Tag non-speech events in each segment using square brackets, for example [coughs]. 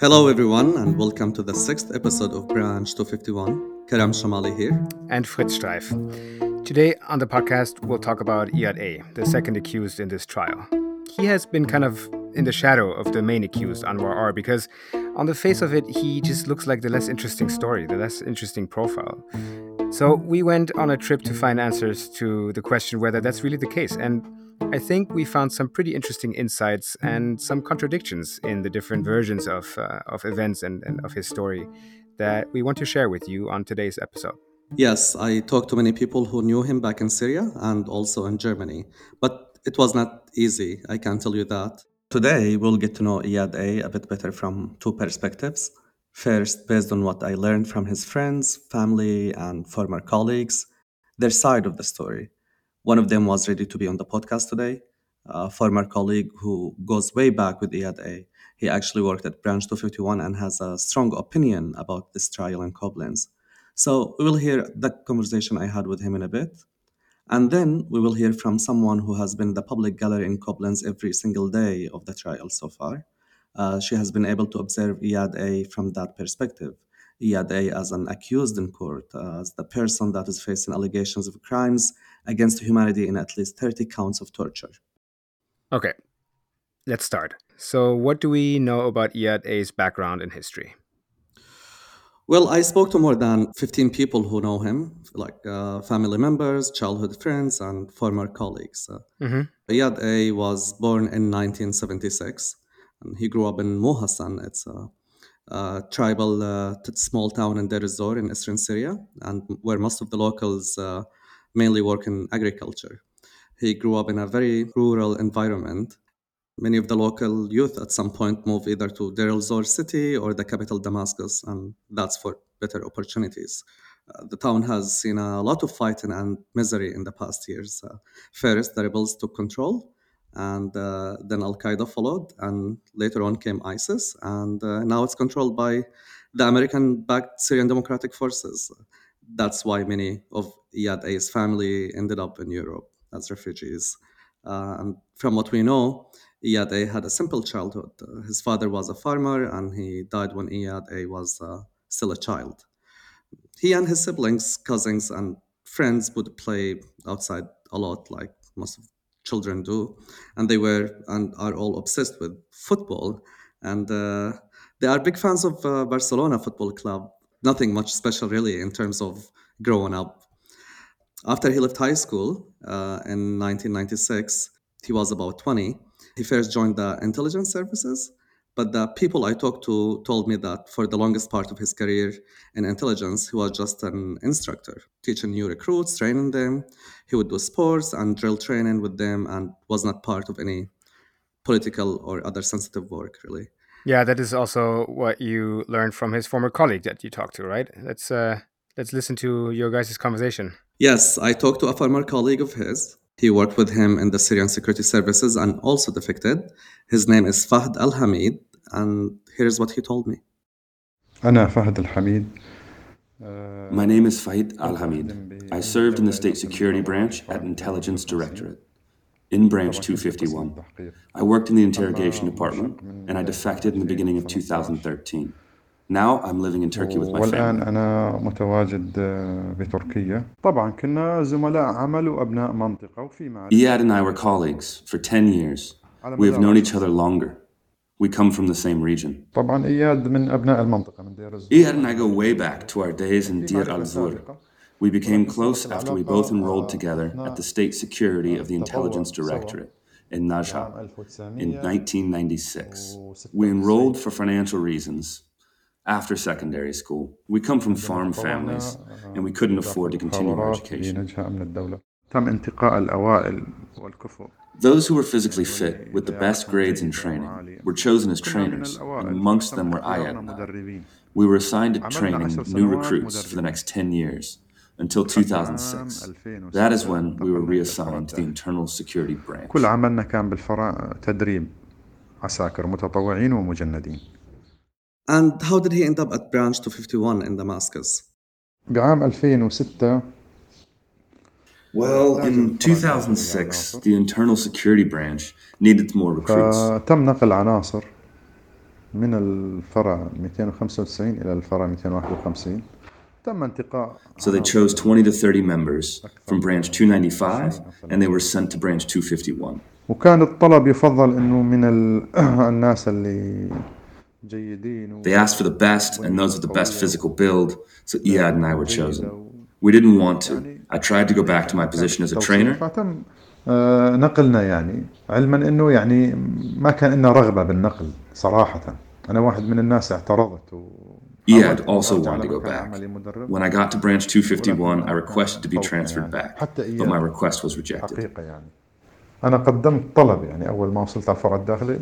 Hello, everyone, and welcome to the sixth episode of Branch 251. Karam Shoumali here. And Fritz Streiff. Today on the podcast, we'll talk about Iyad A, the second accused in this trial. He has been kind of in the shadow of the main accused, Anwar R, because on the face of it, he just looks like the less interesting story, the less interesting profile. So we went on a trip to find answers to the question whether that's really the case. And I think we found some pretty interesting insights and some contradictions in the different versions of, uh, of events and, and of his story that we want to share with you on today's episode. Yes, I talked to many people who knew him back in Syria and also in Germany, but it was not easy, I can tell you that. Today, we'll get to know Iyad A a bit better from two perspectives. First, based on what I learned from his friends, family, and former colleagues, their side of the story. One of them was ready to be on the podcast today, a former colleague who goes way back with Iyad A. He actually worked at Branch 251 and has a strong opinion about this trial in Koblenz. So we will hear the conversation I had with him in a bit. And then we will hear from someone who has been in the public gallery in Koblenz every single day of the trial so far. Uh, she has been able to observe Iyad A from that perspective. Iyad A as an accused in court, uh, as the person that is facing allegations of crimes against humanity in at least 30 counts of torture. Okay, let's start. So, what do we know about Iyad A's background and history? Well, I spoke to more than 15 people who know him, like uh, family members, childhood friends, and former colleagues. Uh, mm-hmm. Iyad A was born in 1976, and he grew up in Muhasan. It's a, a tribal uh, small town in Deir ez-Zor in eastern Syria, and where most of the locals uh, mainly work in agriculture. He grew up in a very rural environment. Many of the local youth at some point move either to Deir el-Zor city or the capital Damascus, and that's for better opportunities. Uh, the town has seen a lot of fighting and misery in the past years. Uh, first, the rebels took control, and uh, then Al Qaeda followed, and later on came ISIS, and uh, now it's controlled by the American backed Syrian Democratic Forces that's why many of Iyad A's family ended up in Europe as refugees. Uh, and from what we know, Iyad A had a simple childhood. Uh, his father was a farmer and he died when Iyad A was uh, still a child. He and his siblings, cousins, and friends would play outside a lot, like most children do. And they were and are all obsessed with football. And uh, they are big fans of uh, Barcelona Football Club nothing much special really in terms of growing up. After he left high school uh, in 1996, he was about 20. He first joined the intelligence services, but the people I talked to told me that for the longest part of his career in intelligence, he was just an instructor, teaching new recruits, training them. He would do sports and drill training with them and was not part of any political or other sensitive work, really. Yeah, that is also what you learned from his former colleague that you talked to, right? Let's uh, let's listen to your guys' conversation. Yes, I talked to a former colleague of his. He worked with him in the Syrian security services and also defected. His name is Fahd Al Hamid, and here's what he told me. أنا فهد الحميد My name is Fahid Al Hamid. I served in the State Security Branch at Intelligence Directorate in Branch 251. I worked in the interrogation department and I defected in the beginning of 2013. Now I'm living in Turkey with my والآن أنا متواجد بتركيا طبعا كنا زملاء عمل وأبناء منطقة وفي Iyad and I were colleagues for 10 years. We have known each other longer. We come from the same region. طبعا إياد من أبناء المنطقة من دير Iyad and I go way back to our days in Deir al-Zur. we became close after we both enrolled together at the State Security of the Intelligence Directorate in Najha in 1996. We enrolled for financial reasons after secondary school. We come from farm families and we couldn't afford to continue our education. Those who were physically fit with the best grades in training were chosen as trainers, and amongst them were Iyad. We were assigned to training new recruits for the next 10 years until 2006. That is when we were reassigned to the Internal Security Branch. كل عملنا كان بالفرع تدريب عساكر متطوعين ومجندين. And how did he end up at Branch 251 in Damascus? بعام 2006 Well, in 2006, the Internal Security Branch needed more recruits. تم نقل عناصر من الفرع 295 إلى الفرع 251 تم انتقاء So they chose 20 to 30 members from branch 295 and they were sent to branch 251. [coughs] وكان الطلب يفضل انه من ال- الناس اللي جيدين و- They asked for the best and those with the best physical build, so Iyad and I were chosen. We didn't want to. I tried to go back to my position as a trainer, فتم آه، نقلنا يعني علما انه يعني ما كان لنا رغبه بالنقل صراحه انا واحد من الناس اعترضت و Iyad also wanted to go back. When I got to branch 251, I requested to be transferred back, but my request was rejected. حقيقه يعني انا قدمت طلب يعني اول ما وصلت على الفرع الداخلي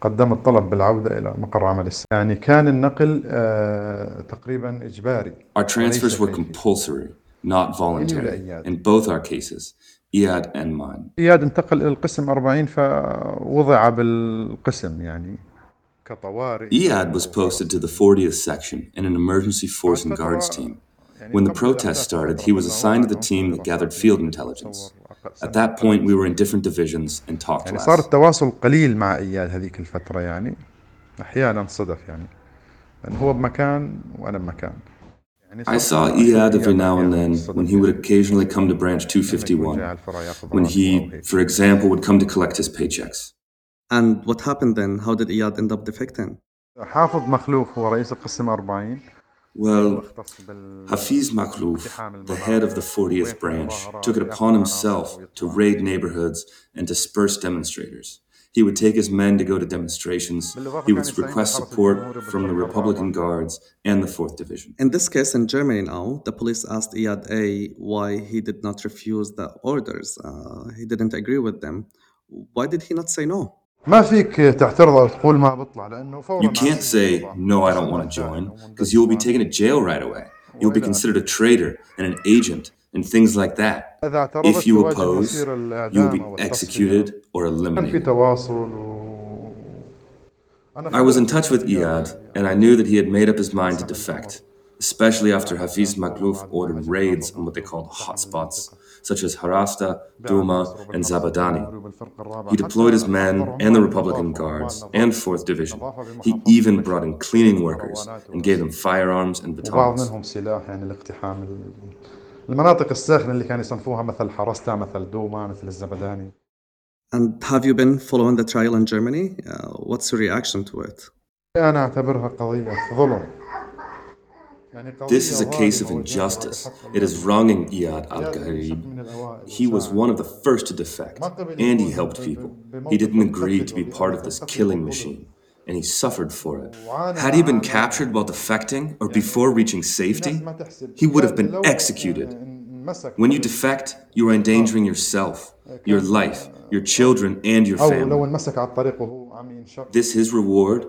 قدمت طلب بالعوده الى مقر عمل السنة. يعني كان النقل آه، تقريبا اجباري Our transfers were compulsory, not voluntary, in both our cases, Iyad and mine. اياد انتقل الى القسم 40 فوضع بالقسم يعني كطوارئ Iyad was posted to the 40th section in an emergency force and guards team. When the protest started, he was assigned to the team that gathered field intelligence. At that point, we were in different divisions and talked يعني صار less. التواصل قليل مع اياد هذيك الفتره يعني احيانا صدف يعني لان هو بمكان وانا بمكان يعني I saw Iyad every now and then when he would occasionally come to branch 251, when he, for example, would come to collect his paychecks. And what happened then? How did Iyad end up defecting? حافظ مخلوف هو رئيس القسم 40 Well, مختص بال Hafiz Makhlouf, the head of the 40th branch, took it upon himself to raid neighborhoods and disperse demonstrators. He would take his men to go to demonstrations. He would request support from the Republican Guards and the 4th Division. In this case in Germany now, the police asked Iyad A why he did not refuse the orders. Uh, he didn't agree with them. Why did he not say no? You can't say no I don't want to join because you will be taken to jail right away. You will be considered a traitor and an agent and things like that. If you oppose, you will be executed or eliminated. I was in touch with Iyad and I knew that he had made up his mind to defect, especially after Hafiz Makhlouf ordered raids on what they called hotspots such as Harasta, Duma, and Zabadani. He deployed his men and the Republican Guards and 4th Division. He even brought in cleaning workers and gave them firearms and وبعض batons. منهم سلاح يعني الاقتحام ال- المناطق الساخنه اللي كانوا يصنفوها مثل حرستا مثل دوما مثل الزبداني And have you been following the trial in Germany? Uh, what's your reaction to it? انا اعتبرها قضيه ظلم يعني قضية This is a case of injustice. It is wronging Iyad al Gharib. He was one of the first to defect, and he helped people. He didn't agree to be part of this killing machine, and he suffered for it. Had he been captured while defecting or before reaching safety, he would have been executed. When you defect, you are endangering yourself, your life, your children, and your family. This his reward,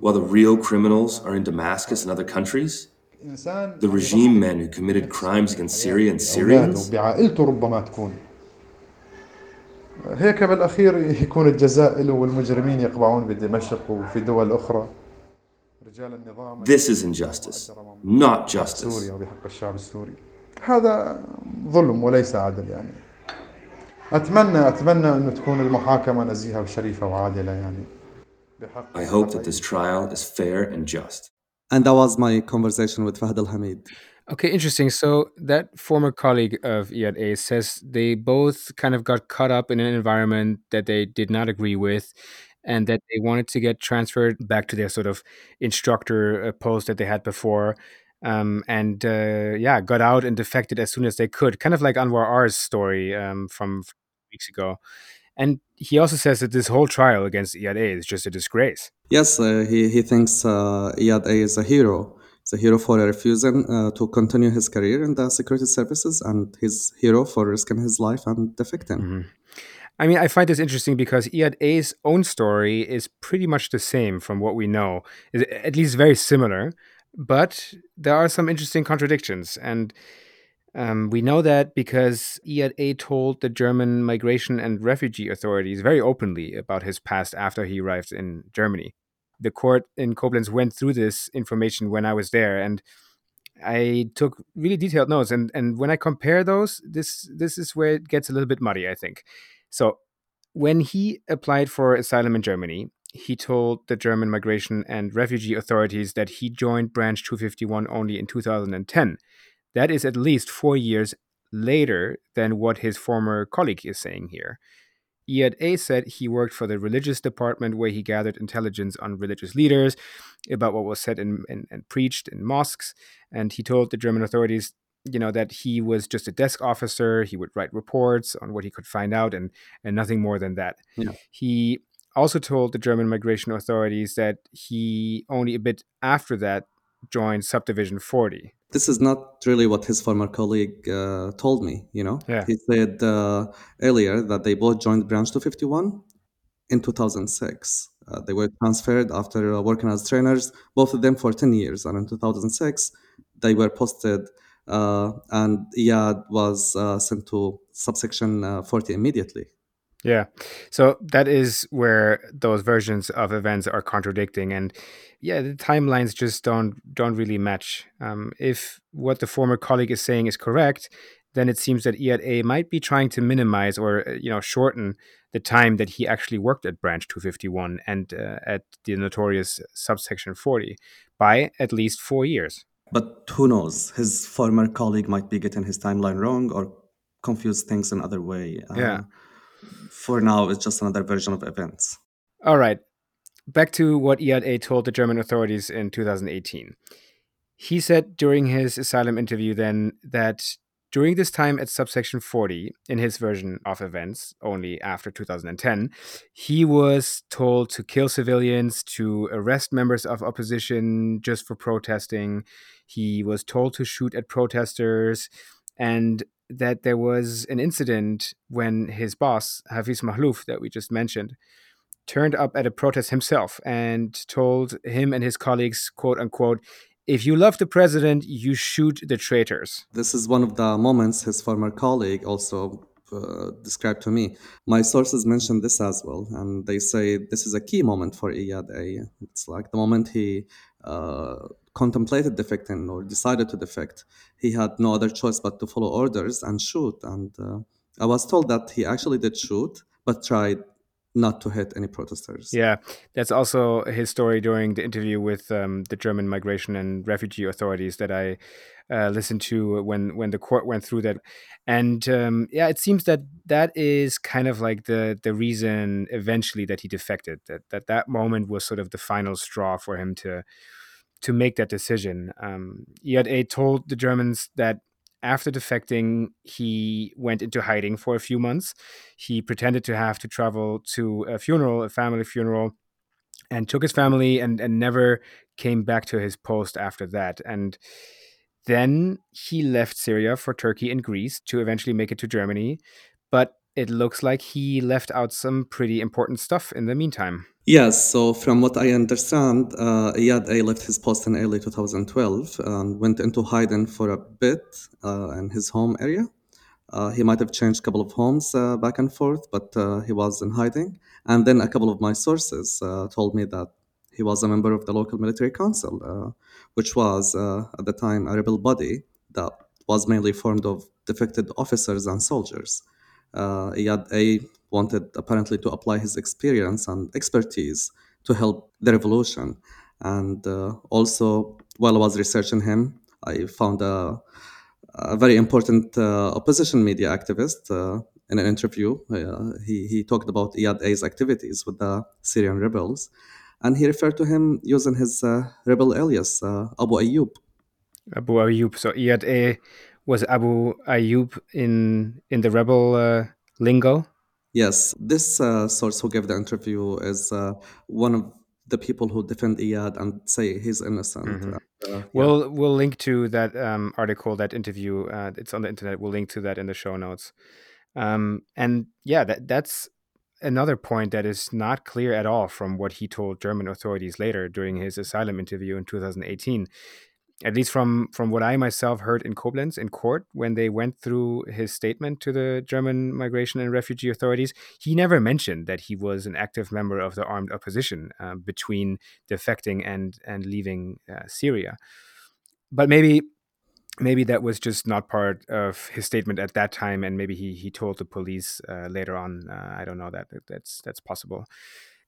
while the real criminals are in Damascus and other countries? The regime men who committed crimes against Syria and Syrians. بعائلته ربما تكون هيك بالأخير يكون الجزاء له والمجرمين يقبعون بدمشق وفي دول أخرى رجال النظام This is injustice, not justice. سوريا وبحق الشعب السوري هذا ظلم وليس عدل يعني أتمنى أتمنى انه تكون المحاكمة نزيهة وشريفة وعادلة يعني I hope that this trial is fair and just. And that was my conversation with Fahd Al Hamid. Okay, interesting. So that former colleague of Iyad A says they both kind of got caught up in an environment that they did not agree with, and that they wanted to get transferred back to their sort of instructor uh, post that they had before, um, and uh, yeah, got out and defected as soon as they could, kind of like Anwar R's story um, from weeks ago. And he also says that this whole trial against Iyad A is just a disgrace. Yes, uh, he, he thinks uh, Iyad A is a hero. He's a hero for refusing uh, to continue his career in the security services, and his hero for risking his life and defecting. I mean, I find this interesting because Iyad A's own story is pretty much the same from what we know, at least very similar. But there are some interesting contradictions. And um, we know that because Iyad A told the German migration and refugee authorities very openly about his past after he arrived in Germany. The court in Koblenz went through this information when I was there, and I took really detailed notes. And, and when I compare those, this this is where it gets a little bit muddy, I think. So when he applied for asylum in Germany, he told the German migration and refugee authorities that he joined Branch 251 only in 2010. That is at least four years later than what his former colleague is saying here. Iyad A said he worked for the religious department where he gathered intelligence on religious leaders about what was said and, and preached in mosques. And he told the German authorities, you know, that he was just a desk officer. He would write reports on what he could find out and, and nothing more than that. Yeah. He also told the German migration authorities that he only a bit after that joined Subdivision 40. This is not really what his former colleague uh, told me, you know? Yeah. He said uh, earlier that they both joined Branch 251 in 2006. Uh, they were transferred after uh, working as trainers, both of them for 10 years. And in 2006, they were posted, uh, and Iyad was uh, sent to subsection 40 immediately. Yeah. So that is where those versions of events are contradicting and yeah, the timelines just don't don't really match. Um, if what the former colleague is saying is correct, then it seems that Iyad A might be trying to minimize or uh, you know shorten the time that he actually worked at branch 251 and uh, at the notorious subsection 40 by at least 4 years. But who knows? His former colleague might be getting his timeline wrong or confuse things in another way. Uh, yeah for now it's just another version of events. All right. Back to what Iyad A told the German authorities in 2018. He said during his asylum interview then that during this time at subsection 40, in his version of events, only after 2010, he was told to kill civilians, to arrest members of opposition just for protesting. He was told to shoot at protesters. And that there was an incident when his boss, Hafiz Makhlouf, that we just mentioned, turned up at a protest himself and told him and his colleagues, quote unquote, if you love the president, you shoot the traitors. This is one of the moments his former colleague also uh, described to me. My sources mentioned this as well, and they say this is a key moment for Iyad A. It's like the moment he contemplated defecting or decided to defect, he had no other choice but to follow orders and shoot. And uh, I was told that he actually did shoot, but tried not to hit any protesters. Yeah, that's also his story during the interview with um, the German migration and refugee authorities that I uh, listened to when when the court went through that. And um, yeah, it seems that that is kind of like the the reason eventually that he defected. That that that moment was sort of the final straw for him to to make that decision. Um, Iyad A told the Germans that after defecting, he went into hiding for a few months. He pretended to have to travel to a funeral, a family funeral, and took his family and, and never came back to his post after that. And then he left Syria for Turkey and Greece to eventually make it to Germany. But it looks like he left out some pretty important stuff in the meantime. Yes, so from what I understand, uh, Iyad A left his post in early 2012 and went into hiding for a bit uh, in his home area. Uh, he might have changed a couple of homes uh, back and forth, but uh, he was in hiding. And then a couple of my sources uh, told me that he was a member of the local military council, uh, which was at the time a rebel body that was mainly formed of defected officers and soldiers. Uh, Iyad A wanted apparently to apply his experience and expertise to help the revolution. And uh, also, while I was researching him, I found a, a very important uh, opposition media activist uh, in an interview. Uh, he, he talked about Iyad A's activities with the Syrian rebels. And he referred to him using his uh, rebel alias, Abu Ayyub. Abu Ayyub. So Iyad A was Abu Ayyub in in the rebel uh, lingo? Yes, this uh, source who gave the interview is uh, one of the people who defend Iyad and say he's innocent. Mm-hmm. Uh, we'll we'll link to that um, article, that interview. Uh, it's on the internet. We'll link to that in the show notes. Um, and yeah, that that's another point that is not clear at all from what he told German authorities later during his asylum interview in 2018 at least from from what I myself heard in Koblenz in court when they went through his statement to the German migration and refugee authorities, he never mentioned that he was an active member of the armed opposition uh, between defecting and and leaving uh, Syria. But maybe maybe that was just not part of his statement at that time, and maybe he he told the police uh, later on. Uh, I don't know that that's that's possible.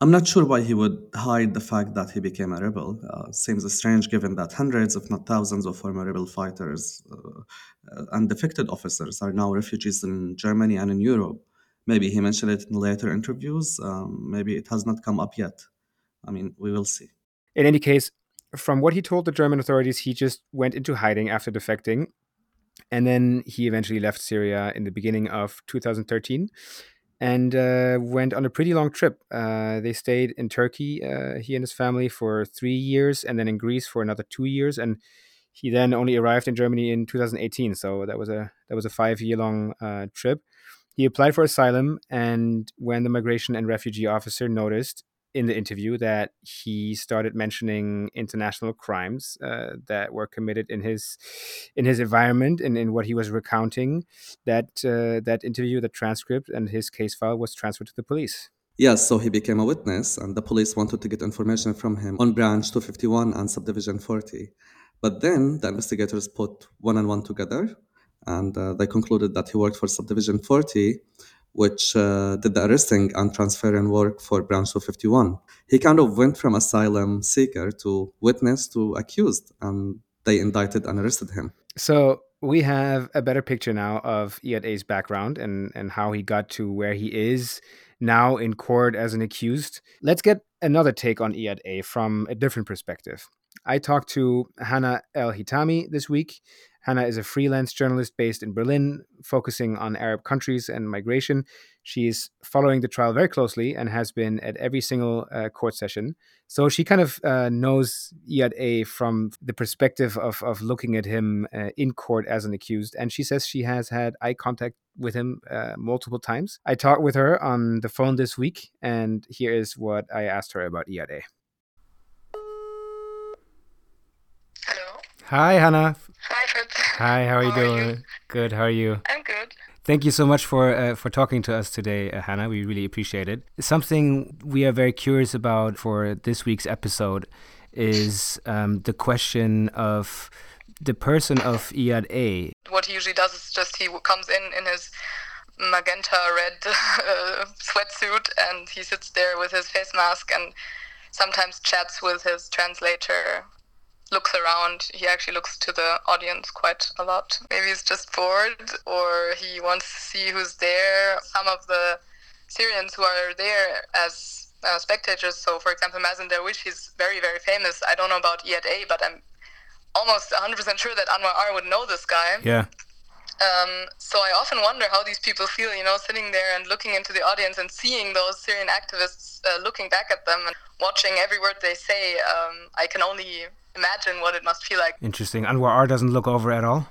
I'm not sure why he would hide the fact that he became a rebel. Uh, seems strange given that hundreds, if not thousands, of former rebel fighters uh, and defected officers are now refugees in Germany and in Europe. Maybe he mentioned it in later interviews. Um, maybe it has not come up yet. I mean, we will see. In any case, from what he told the German authorities, he just went into hiding after defecting. And then he eventually left Syria in the beginning of 2013 and uh, went on a pretty long trip. Uh, they stayed in Turkey, uh, he and his family, for three years, and then in Greece for another two years. And he then only arrived in Germany in 2018. So that was a that was a five year long uh, trip. He applied for asylum, and when the migration and refugee officer noticed in the interview that he started mentioning international crimes uh, that were committed in his in his environment and in what he was recounting. That uh, that interview, the transcript, and his case file was transferred to the police. Yes, so he became a witness, and the police wanted to get information from him on branch 251 and subdivision 40. But then the investigators put one and one together, and uh, they concluded that he worked for subdivision 40 which uh, did the arresting and transferring work for Branch 251. He kind of went from asylum seeker to witness to accused, and they indicted and arrested him. So we have a better picture now of Iyad A's background and, and how he got to where he is now in court as an accused. Let's get another take on Iyad A from a different perspective. I talked to Hannah El Hitami this week. Hannah is a freelance journalist based in Berlin, focusing on Arab countries and migration. She's following the trial very closely and has been at every single uh, court session. So she kind of uh, knows Iyad A from the perspective of, of looking at him uh, in court as an accused. And she says she has had eye contact with him uh, multiple times. I talked with her on the phone this week, and here is what I asked her about Iyad A. Hello. Hi, Hannah. Hi, Fritz. Hi, how are you How are doing? you? Good, how are you? I'm good. Thank you so much for uh, for talking to us today, uh, Hannah. We really appreciate it. Something we are very curious about for this week's episode is um, the question of the person of Iyad A. What he usually does is just he comes in in his magenta red [laughs] uh, sweatsuit and he sits there with his face mask and sometimes chats with his translator looks around. He actually looks to the audience quite a lot. Maybe he's just bored or he wants to see who's there. Some of the Syrians who are there as uh, spectators, so for example, Mazen Darwish, he's very, very famous. I don't know about Iyad A, but I'm almost 100% sure that Anwar R would know this guy. Yeah. Um, so I often wonder how these people feel, you know, sitting there and looking into the audience and seeing those Syrian activists uh, looking back at them and watching every word they say. Um, I can only imagine what it must feel like. Interesting. Anwar R doesn't look over at all.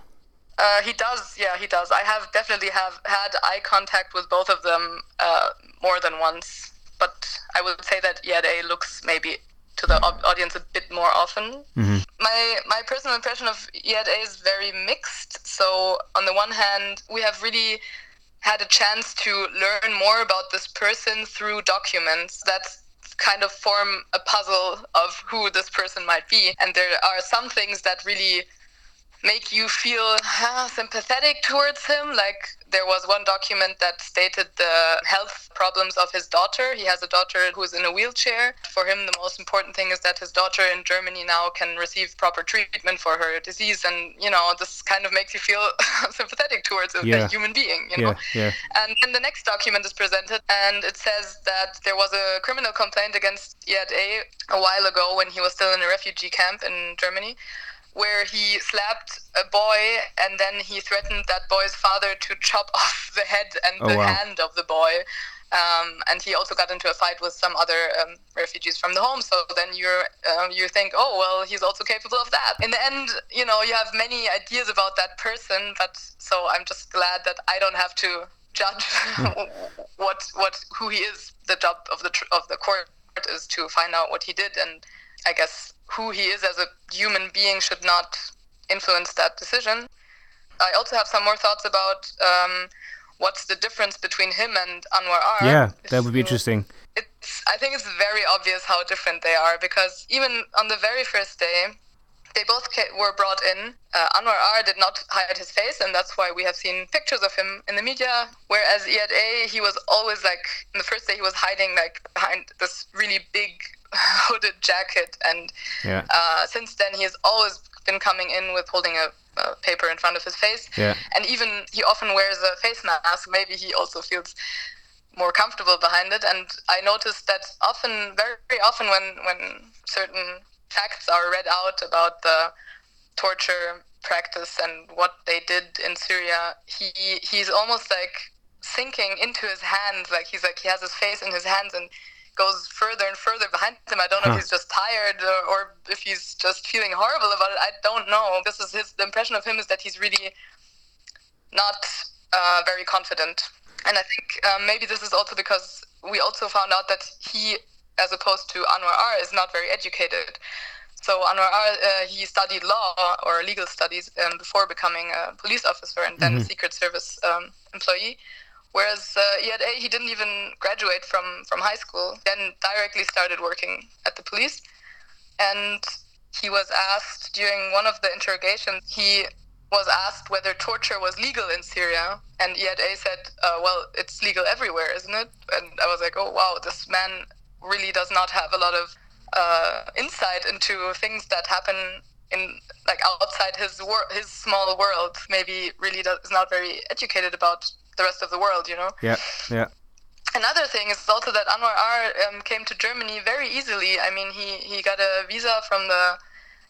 Uh, he does, yeah, he does. I have definitely have had eye contact with both of them uh, more than once, but I would say that Iyad A looks maybe to the au- audience a bit more often. My my personal impression of Iyad A is very mixed. So on the one hand, we have really had a chance to learn more about this person through documents that kind of form a puzzle of who this person might be. And there are some things that really make you feel uh, sympathetic towards him. Like there was one document that stated the health problems of his daughter. He has a daughter who is in a wheelchair. For him, the most important thing is that his daughter in Germany now can receive proper treatment for her disease. And, you know, this kind of makes you feel [laughs] sympathetic towards a, Yeah. human being, you know? Yeah, yeah. And then the next document is presented, and it says that there was a criminal complaint against Iyad A a while ago when he was still in a refugee camp in Germany, where he slapped a boy and then he threatened that boy's father to chop [laughs] off the head and Oh, the wow. hand of the boy. Um, and he also got into a fight with some other um, refugees from the home. So then you're uh, you think, oh well, he's also capable of that. In the end, you know, you have many ideas about that person, but so I'm just glad that I don't have to judge [laughs] what what who he is. The job of the tr- of the court is to find out what he did, and I guess who he is as a human being should not influence that decision. I also have some more thoughts about um, what's the difference between him and Anwar R. Yeah, that would be interesting. it's I think it's very obvious how different they are because even on the very first day, they both were brought in. Uh, Anwar R did not hide his face, and that's why we have seen pictures of him in the media. Whereas Iyad A, he was always like, in the first day, he was hiding like behind this really big [laughs] hooded jacket, and yeah. uh, since then he has always been coming in with holding a, paper in front of his face, yeah. and even he often wears a face mask. Maybe he also feels more comfortable behind it. And I noticed that often, very often, when when certain facts are read out about the torture practice and what they did in Syria, he he's almost like sinking into his hands. Like he's like he has his face in his hands and goes further and further behind him. I don't know huh. if he's just tired or, or, if he's just feeling horrible about it. I don't know. This is his the impression of him is that he's really not uh, very confident. And I think um, maybe this is also because we also found out that he as opposed to Anwar R, is not very educated. So Anwar R, uh, he studied law or legal studies um, before becoming a police officer and then mm-hmm. a Secret Service um, employee. Whereas uh, Iyad A, he didn't even graduate from, from high school, then directly started working at the police. And he was asked during one of the interrogations, he was asked whether torture was legal in Syria. And Iyad A said, uh, well, it's legal everywhere, isn't it? And I was like, oh, wow, this man really does not have a lot of uh, insight into things that happen in like outside his wor- his small world. Maybe really does, is not very educated about the rest of the world. You know. Yeah. Yeah. Another thing is also that Anwar R um, came to Germany very easily. I mean, he, he got a visa from the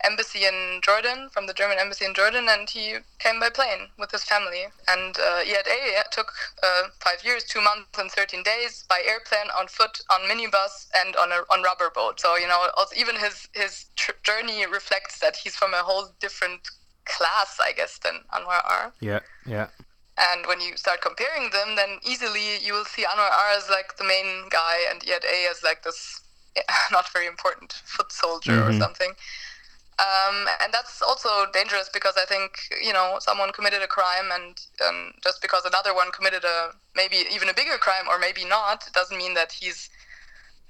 embassy in Jordan, from the German embassy in Jordan, and he came by plane with his family. And uh, Iyad A took uh, five years, two months, and 13 days by airplane, on foot, on minibus, and on a on rubber boat. So you know, also, even his his tr- journey reflects that he's from a whole different class, I guess, than Anwar R. Yeah, yeah. And when you start comparing them, then easily you will see Anwar R as like the main guy, and Iyad A as like this [laughs] not very important foot soldier mm-hmm. or something. Um, and that's also dangerous because I think you know someone committed a crime, and um, just because another one committed a maybe even a bigger crime or maybe not, doesn't mean that he's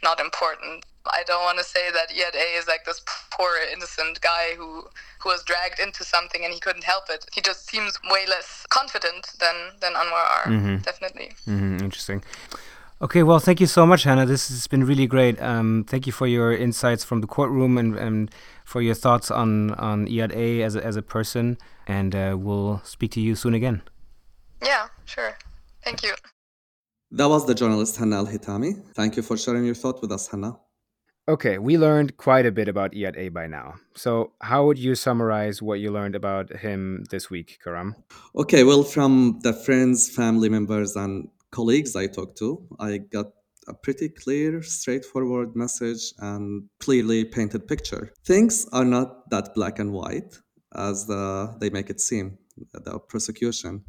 not important. I don't want to say that A is like this poor innocent guy who who was dragged into something and he couldn't help it. He just seems way less confident than than Anwar R. Mm-hmm. Definitely. Mm-hmm. Interesting. Okay, well, thank you so much, Hannah. This has been really great. Um, thank you for your insights from the courtroom and, and for your thoughts on on Iyad A as a, as a person. And uh, we'll speak to you soon again. Yeah, sure. Thank you. That was the journalist Hannah El Hitami. Thank you for sharing your thought with us, Hannah. Okay, we learned quite a bit about Iyad A by now. So, how would you summarize what you learned about him this week, Karam? Okay, well, from the friends, family members, and colleagues I talked to, I got a pretty clear, straightforward message and clearly painted picture. Things are not that black and white as the, they make it seem, the prosecution.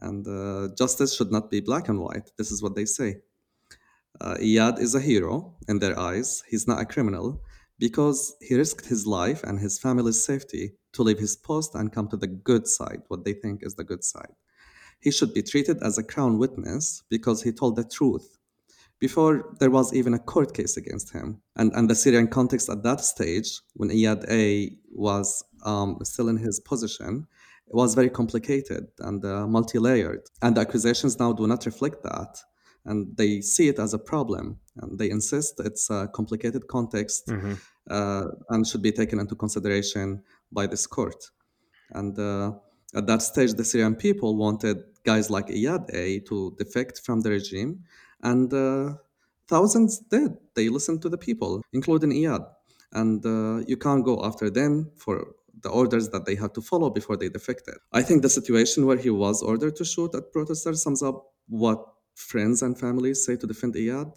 And uh, justice should not be black and white. This is what they say. Uh, Iyad is a hero in their eyes. He's not a criminal because he risked his life and his family's safety to leave his post and come to the good side, what they think is the good side he should be treated as a crown witness because he told the truth before there was even a court case against him. And, and the Syrian context at that stage, when Iyad A was um, still in his position, it was very complicated and uh, multi layered. And the accusations now do not reflect that. And they see it as a problem. And they insist it's a complicated context mm-hmm. uh, and should be taken into consideration by this court. And uh, at that stage, the Syrian people wanted guys like Iyad A to defect from the regime, and uh, thousands did. They listened to the people, including Iyad. And uh, you can't go after them for the orders that they had to follow before they defected. I think the situation where he was ordered to shoot at protesters sums up what friends and families say to defend Iyad.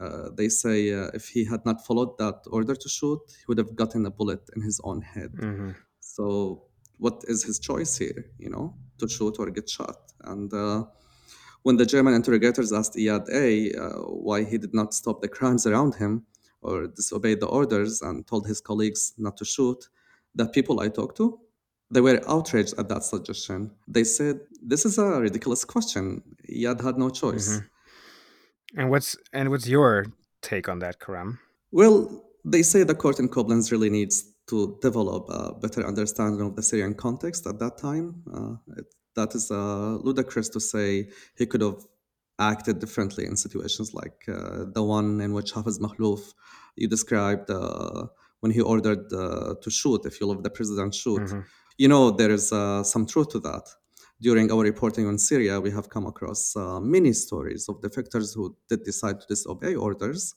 Uh, they say uh, if he had not followed that order to shoot, he would have gotten a bullet in his own head. Mm-hmm. So what is his choice here, you know, to shoot or get shot. And uh, when the German interrogators asked Iyad A uh, why he did not stop the crimes around him or disobey the orders and told his colleagues not to shoot, the people I talked to, they were outraged at that suggestion. They said, "This is a ridiculous question. Yad had no choice." Mm-hmm. And what's and what's your take on that, Karam? Well, they say the court in Koblenz really needs to develop a better understanding of the Syrian context at that time. Uh, it, that is uh, ludicrous to say he could have acted differently in situations like uh, the one in which Hafiz Makhlouf you described uh, when he ordered uh, to shoot, if you let the president shoot. Mm-hmm. You know, there is uh, some truth to that. During our reporting on Syria, we have come across many stories of defectors who did decide to disobey orders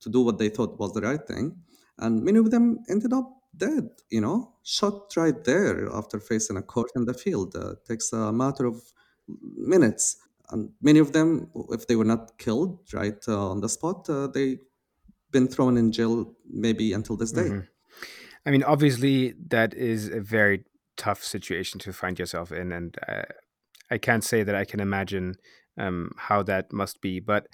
to do what they thought was the right thing. And many of them ended up dead, you know, shot right there after facing a court in the field. Uh, it takes a matter of minutes. And many of them, if they were not killed right uh, on the spot, uh, they been thrown in jail maybe until this day. Mm-hmm. I mean, obviously, that is a very tough situation to find yourself in, and uh, I can't say that I can imagine um, how that must be. But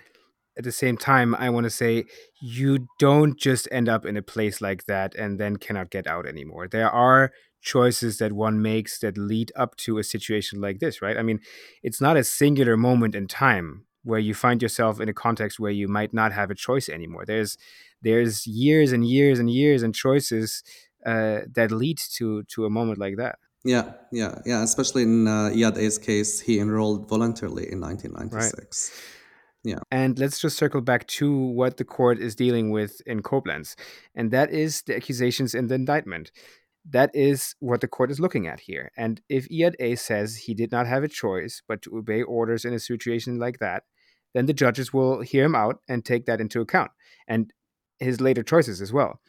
at the same time, I want to say you don't just end up in a place like that and then cannot get out anymore. There are choices that one makes that lead up to a situation like this, right? I mean, it's not a singular moment in time where you find yourself in a context where you might not have a choice anymore. There's there's years and years and years and choices uh, that lead to to a moment like that. Yeah, yeah, yeah. Especially in uh, Iyad A's case, he enrolled voluntarily in 1996. Right. Yeah. And let's just circle back to what the court is dealing with in Koblenz, and that is the accusations in the indictment. That is what the court is looking at here. And if Iyad A says he did not have a choice but to obey orders in a situation like that, then the judges will hear him out and take that into account, and his later choices as well.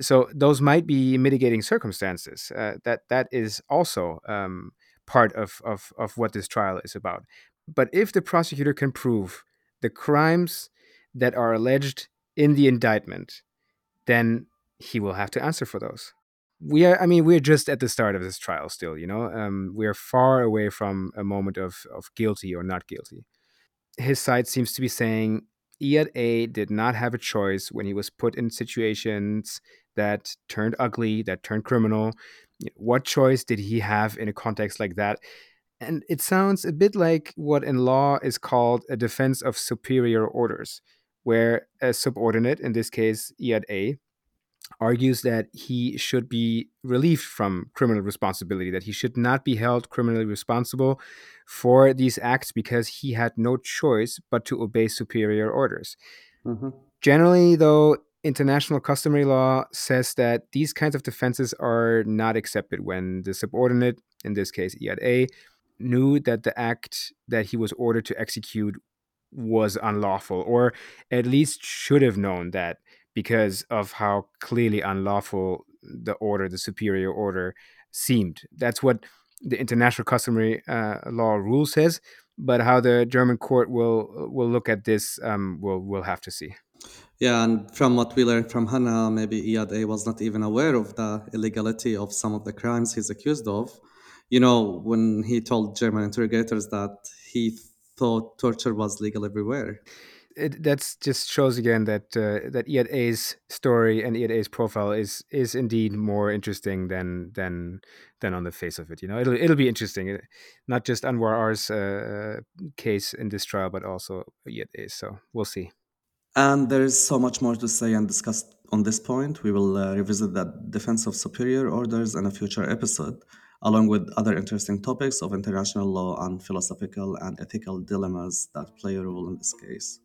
So those might be mitigating circumstances. Uh, that that is also um, part of, of of what this trial is about. But if the prosecutor can prove the crimes that are alleged in the indictment, then he will have to answer for those. We are, I mean, we're just at the start of this trial still, you know. Um, we're far away from a moment of, of guilty or not guilty. His side seems to be saying Iyad A did not have a choice when he was put in situations that turned ugly, that turned criminal. What choice did he have in a context like that? And it sounds a bit like what in law is called a defense of superior orders, where a subordinate, in this case Iyad A, argues that he should be relieved from criminal responsibility, that he should not be held criminally responsible for these acts because he had no choice but to obey superior orders. Mm-hmm. Generally, though, international customary law says that these kinds of defenses are not accepted when the subordinate, in this case Iyad A, knew that the act that he was ordered to execute was unlawful, or at least should have known that because of how clearly unlawful the order, the superior order, seemed. That's what the international customary uh, law rule says. But how the German court will will look at this, um, we'll we'll have to see. Yeah, and from what we learned from Hannah, maybe Iyad was not even aware of the illegality of some of the crimes he's accused of you know, when he told German interrogators that he thought torture was legal everywhere. It that's just shows again that uh, that Iyad A's story and Iyad A's profile is is indeed more interesting than than than on the face of it. You know, it'll it'll be interesting, uh, not just Anwar R's uh, case in this trial, but also Iyad A's. So we'll see. And there is so much more to say and discuss on this point. We will uh, revisit that defense of superior orders in a future episode along with other interesting topics of international law and philosophical and ethical dilemmas that play a role in this case.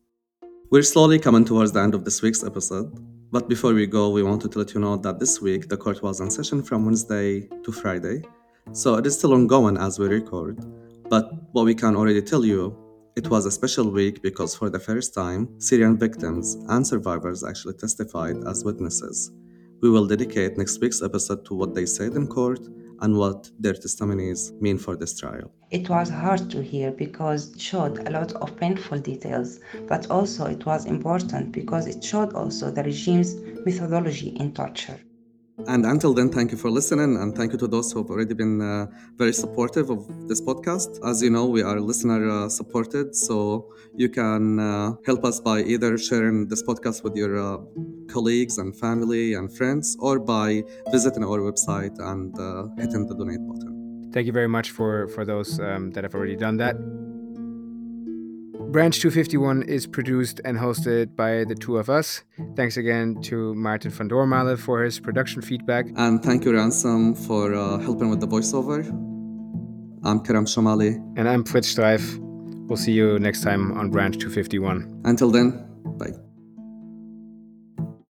We're slowly coming towards the end of this week's episode, but before we go, we wanted to let you know that this week the court was in session from Wednesday to Friday, so it is still ongoing as we record. But what we can already tell you, it was a special week because for the first time, Syrian victims and survivors actually testified as witnesses. We will dedicate next week's episode to what they said in court and what their testimonies mean for this trial. It was hard to hear because it showed a lot of painful details, but also it was important because it showed also the regime's methodology in torture. And until then, thank you for listening, and thank you to those who have already been uh, very supportive of this podcast. As you know, we are listener uh, supported, so you can uh, help us by either sharing this podcast with your uh, colleagues and family and friends, or by visiting our website and uh, hitting the donate button. Thank you very much for for those um, that have already done that. Branch 251 is produced and hosted by the two of us. Thanks again to Martin van Doormalen for his production feedback. And thank you, Ransom, for uh, helping with the voiceover. I'm Karam Shoumali. And I'm Fritz Streiff. We'll see you next time on Branch 251. Until then, bye.